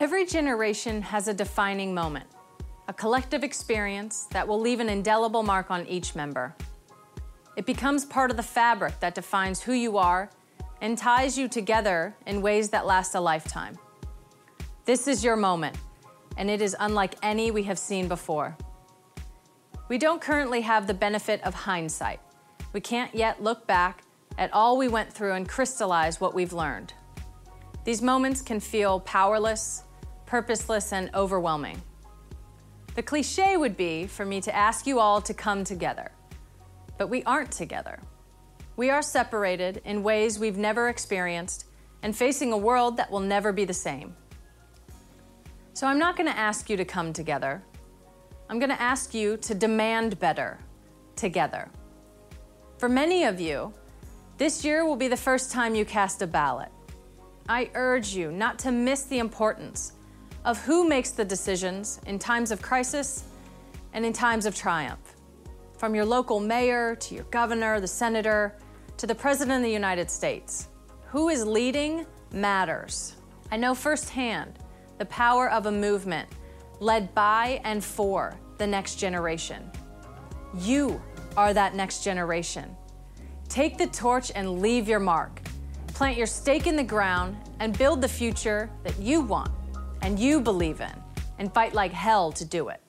Every generation has a defining moment, a collective experience that will leave an indelible mark on each member. It becomes part of the fabric that defines who you are and ties you together in ways that last a lifetime. This is your moment, and it is unlike any we have seen before. We don't currently have the benefit of hindsight. We can't yet look back at all we went through and crystallize what we've learned. These moments can feel powerless, purposeless, and overwhelming. The cliche would be for me to ask you all to come together, but we aren't together. We are separated in ways we've never experienced and facing a world that will never be the same. So I'm not going to ask you to come together. I'm going to ask you to demand better together. For many of you, this year will be the first time you cast a ballot. I urge you not to miss the importance of who makes the decisions in times of crisis and in times of triumph. From your local mayor to your governor, the senator, to the President of the United States. Who is leading matters. I know firsthand the power of a movement led by and for the next generation. You are that next generation. Take the torch and leave your mark. Plant your stake in the ground and build the future that you want and you believe in, and fight like hell to do it.